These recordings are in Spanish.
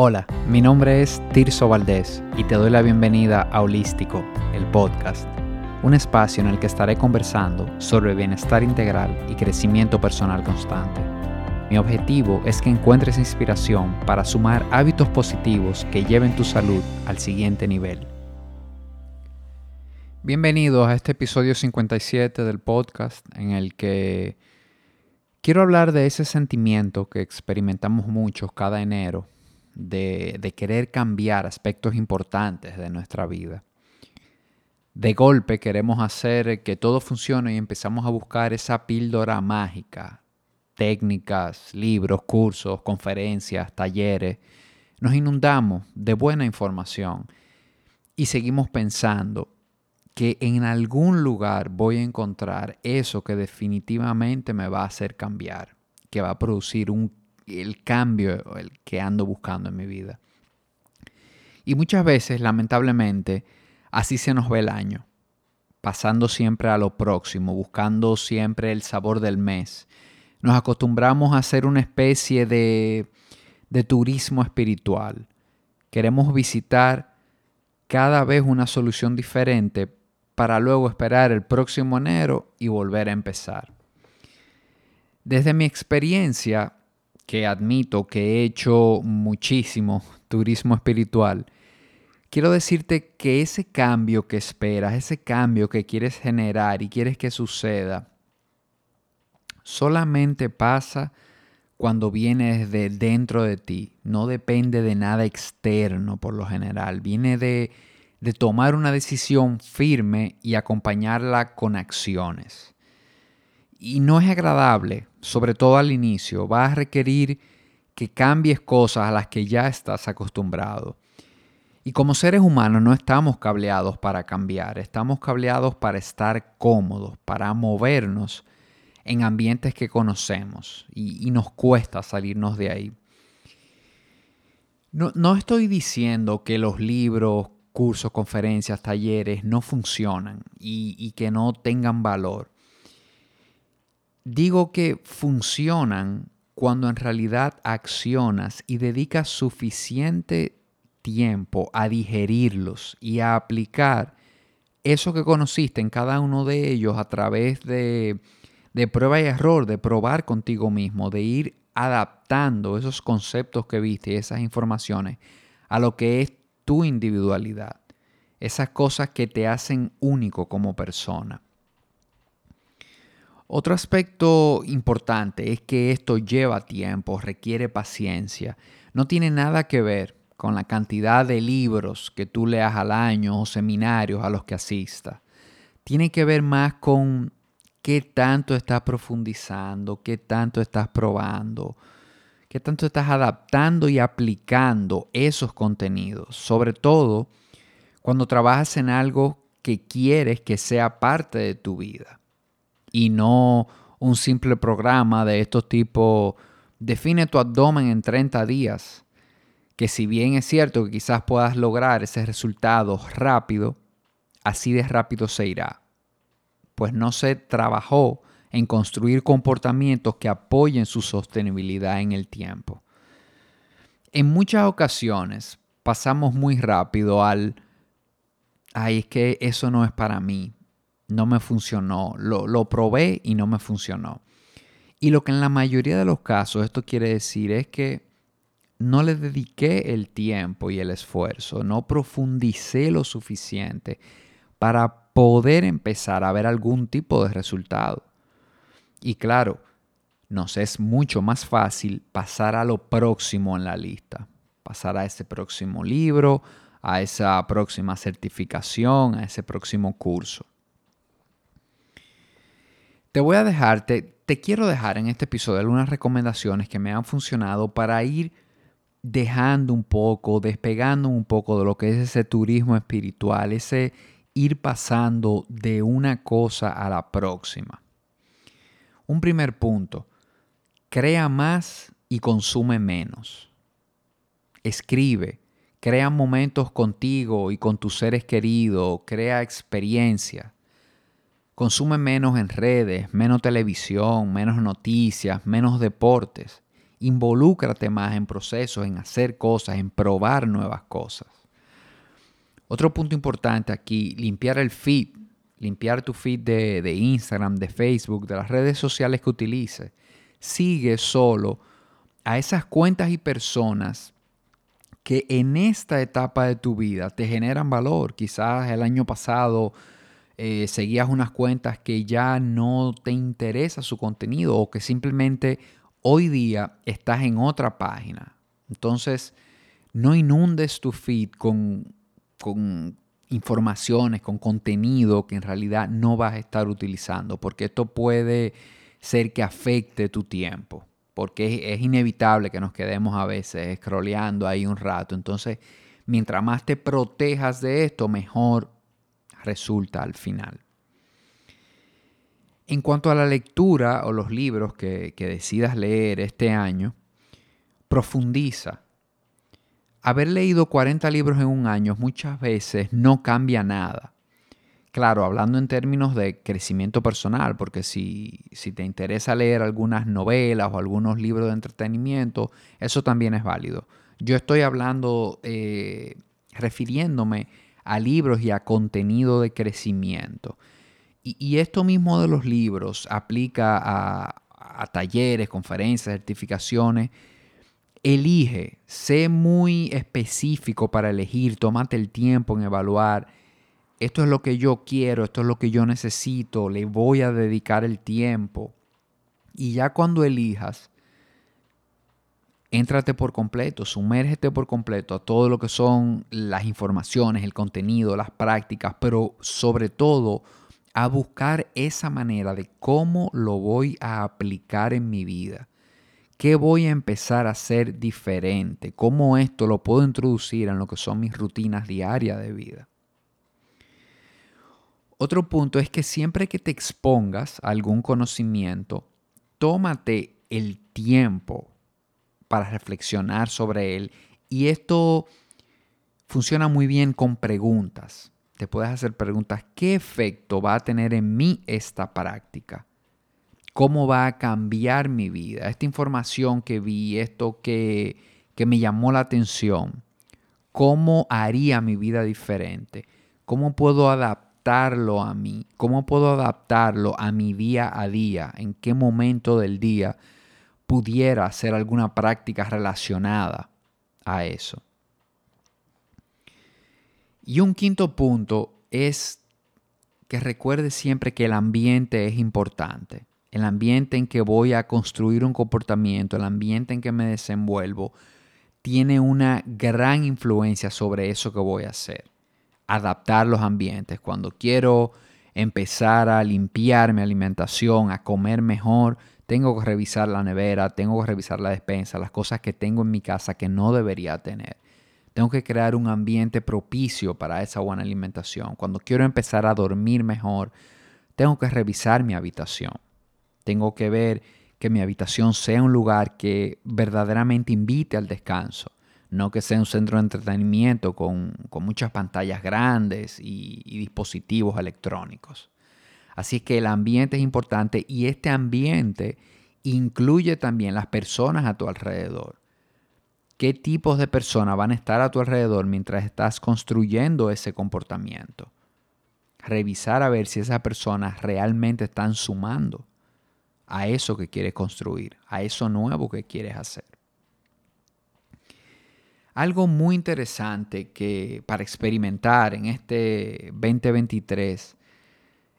Hola, mi nombre es Tirso Valdés y te doy la bienvenida a Holístico, el podcast, un espacio en el que estaré conversando sobre bienestar integral y crecimiento personal constante. Mi objetivo es que encuentres inspiración para sumar hábitos positivos que lleven tu salud al siguiente nivel. Bienvenidos a este episodio 57 del podcast en el que quiero hablar de ese sentimiento que experimentamos muchos cada enero de, querer cambiar aspectos importantes de nuestra vida. De golpe queremos hacer que todo funcione y empezamos a buscar esa píldora mágica, técnicas, libros, cursos, conferencias, talleres. Nos inundamos de buena información y seguimos pensando que en algún lugar voy a encontrar eso que definitivamente me va a hacer cambiar, que va a producir un el cambio el que ando buscando en mi vida. Y muchas veces, lamentablemente, así se nos ve el año, pasando siempre a lo próximo, buscando siempre el sabor del mes. Nos acostumbramos a hacer una especie de, de turismo espiritual. Queremos visitar cada vez una solución diferente para luego esperar el próximo enero y volver a empezar. Desde mi experiencia, que admito que he hecho muchísimo turismo espiritual, quiero decirte que ese cambio que esperas, ese cambio que quieres generar y quieres que suceda, solamente pasa cuando viene desde dentro de ti, no depende de nada externo por lo general, viene de, de tomar una decisión firme y acompañarla con acciones y no es agradable, sobre todo al inicio. Va a requerir que cambies cosas a las que ya estás acostumbrado. Y como seres humanos no estamos cableados para cambiar, estamos cableados para estar cómodos, para movernos en ambientes que conocemos y, nos cuesta salirnos de ahí. No, estoy diciendo que los libros, cursos, conferencias, talleres no funcionan y que no tengan valor. Digo que funcionan cuando en realidad accionas y dedicas suficiente tiempo a digerirlos y a aplicar eso que conociste en cada uno de ellos a través de, de prueba y error, de probar contigo mismo, de ir adaptando esos conceptos que viste esas informaciones a lo que es tu individualidad, esas cosas que te hacen único como persona. Otro aspecto importante es que esto lleva tiempo, requiere paciencia. No tiene nada que ver con la cantidad de libros que tú leas al año o seminarios a los que asistas. Tiene que ver más con qué tanto estás profundizando, qué tanto estás probando, qué tanto estás adaptando y aplicando esos contenidos. Sobre todo cuando trabajas en algo que quieres que sea parte de tu vida y no un simple programa de estos tipos, define tu abdomen en 30 días, que si bien es cierto que quizás puedas lograr ese resultado rápido, así de rápido se irá, pues no se trabajó en construir comportamientos que apoyen su sostenibilidad en el tiempo. En muchas ocasiones pasamos muy rápido al, ay, es que eso no es para mí, no me funcionó, lo, probé y no me funcionó. Y lo que en la mayoría de los casos esto quiere decir es que no le dediqué el tiempo y el esfuerzo, no profundicé lo suficiente para poder empezar a ver algún tipo de resultado. Y claro, nos es mucho más fácil pasar a lo próximo en la lista, pasar a ese próximo libro, a esa próxima certificación, a ese próximo curso. Te voy a dejar, te, quiero dejar en este episodio algunas recomendaciones que me han funcionado para ir dejando un poco, despegando un poco de lo que es ese turismo espiritual, ese ir pasando de una cosa a la próxima. Un primer punto, crea más y consume menos. Escribe, crea momentos contigo y con tus seres queridos, crea experiencia. Consume menos en redes, menos televisión, menos noticias, menos deportes Involúcrate más en procesos, en hacer cosas, en probar nuevas cosas. Otro punto importante aquí, limpiar el feed, limpiar tu feed de, de Instagram, de Facebook, de las redes sociales que utilices. Sigue solo a esas cuentas y personas que en esta etapa de tu vida te generan valor. Quizás el año pasado eh, seguías unas cuentas que ya no te interesa su contenido o que simplemente hoy día estás en otra página. Entonces, no inundes tu feed con, con informaciones, con contenido que en realidad no vas a estar utilizando, porque esto puede ser que afecte tu tiempo porque es, inevitable que nos quedemos a veces scrolleando ahí un rato. Entonces, mientras más te protejas de esto, mejor resulta al final. En cuanto a la lectura o los libros que, que decidas leer este año, profundiza. Haber leído 40 libros en un año muchas veces no cambia nada claro, hablando en términos de crecimiento personal, porque si, te interesa leer algunas novelas o algunos libros de entretenimiento, eso también es válido. Yo estoy hablando, eh, refiriéndome a libros y a contenido de crecimiento. Y, esto mismo de los libros aplica a, a talleres, conferencias, certificaciones. Elige, sé muy específico para elegir, tómate el tiempo en evaluar esto es lo que yo quiero, esto es lo que yo necesito, le voy a dedicar el tiempo. Y ya cuando elijas, éntrate por completo, sumérgete por completo a todo lo que son las informaciones, el contenido, las prácticas, pero sobre todo a buscar esa manera de cómo lo voy a aplicar en mi vida. ¿Qué voy a empezar a hacer diferente? ¿Cómo esto lo puedo introducir en lo que son mis rutinas diarias de vida? Otro punto es que siempre que te expongas a algún conocimiento, tómate el tiempo para reflexionar sobre él. Y esto funciona muy bien con preguntas. Te puedes hacer preguntas, ¿qué efecto va a tener en mí esta práctica? ¿Cómo va a cambiar mi vida? Esta información que vi, esto que, que me llamó la atención, ¿cómo haría mi vida diferente? ¿Cómo puedo adaptar? a mí? ¿Cómo puedo adaptarlo a mi día a día? ¿En qué momento del día pudiera hacer alguna práctica relacionada a eso? Y un quinto punto es que recuerde siempre que el ambiente es importante. El ambiente en que voy a construir un comportamiento, el ambiente en que me desenvuelvo, tiene una gran influencia sobre eso que voy a hacer adaptar los ambientes. Cuando quiero empezar a limpiar mi alimentación, a comer mejor, tengo que revisar la nevera, tengo que revisar la despensa, las cosas que tengo en mi casa que no debería tener. Tengo que crear un ambiente propicio para esa buena alimentación. Cuando quiero empezar a dormir mejor, tengo que revisar mi habitación. Tengo que ver que mi habitación sea un lugar que verdaderamente invite al descanso no que sea un centro de entretenimiento con, muchas pantallas grandes y, y, dispositivos electrónicos. Así que el ambiente es importante y este ambiente incluye también las personas a tu alrededor. ¿Qué tipos de personas van a estar a tu alrededor mientras estás construyendo ese comportamiento? Revisar a ver si esas personas realmente están sumando a eso que quieres construir, a eso nuevo que quieres hacer. Algo muy interesante que para experimentar en este 2023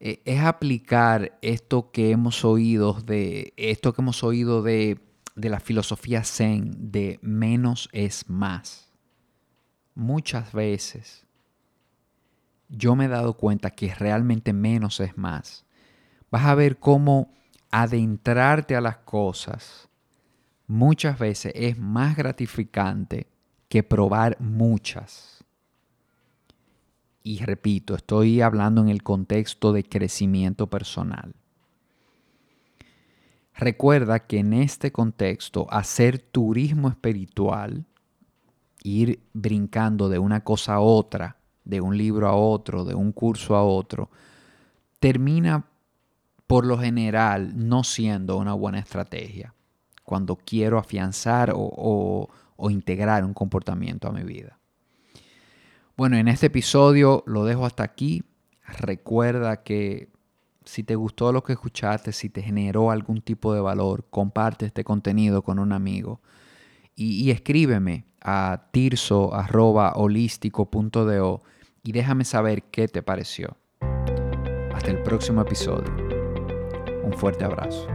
eh, es aplicar esto que hemos oído de esto que hemos oído de, de la filosofía zen de menos es más. Muchas veces yo me he dado cuenta que realmente menos es más. Vas a ver cómo adentrarte a las cosas muchas veces es más gratificante que probar muchas. Y repito, estoy hablando en el contexto de crecimiento personal. Recuerda que en este contexto hacer turismo espiritual, ir brincando de una cosa a otra, de un libro a otro, de un curso a otro, termina por lo general no siendo una buena estrategia. cuando quiero afianzar o, integrar un comportamiento a mi vida. Bueno, en este episodio lo dejo hasta aquí. Recuerda que si te gustó lo que escuchaste, si te generó algún tipo de valor, comparte este contenido con un amigo y, escríbeme a tirso.holístico.do y déjame saber qué te pareció. Hasta el próximo episodio. Un fuerte abrazo.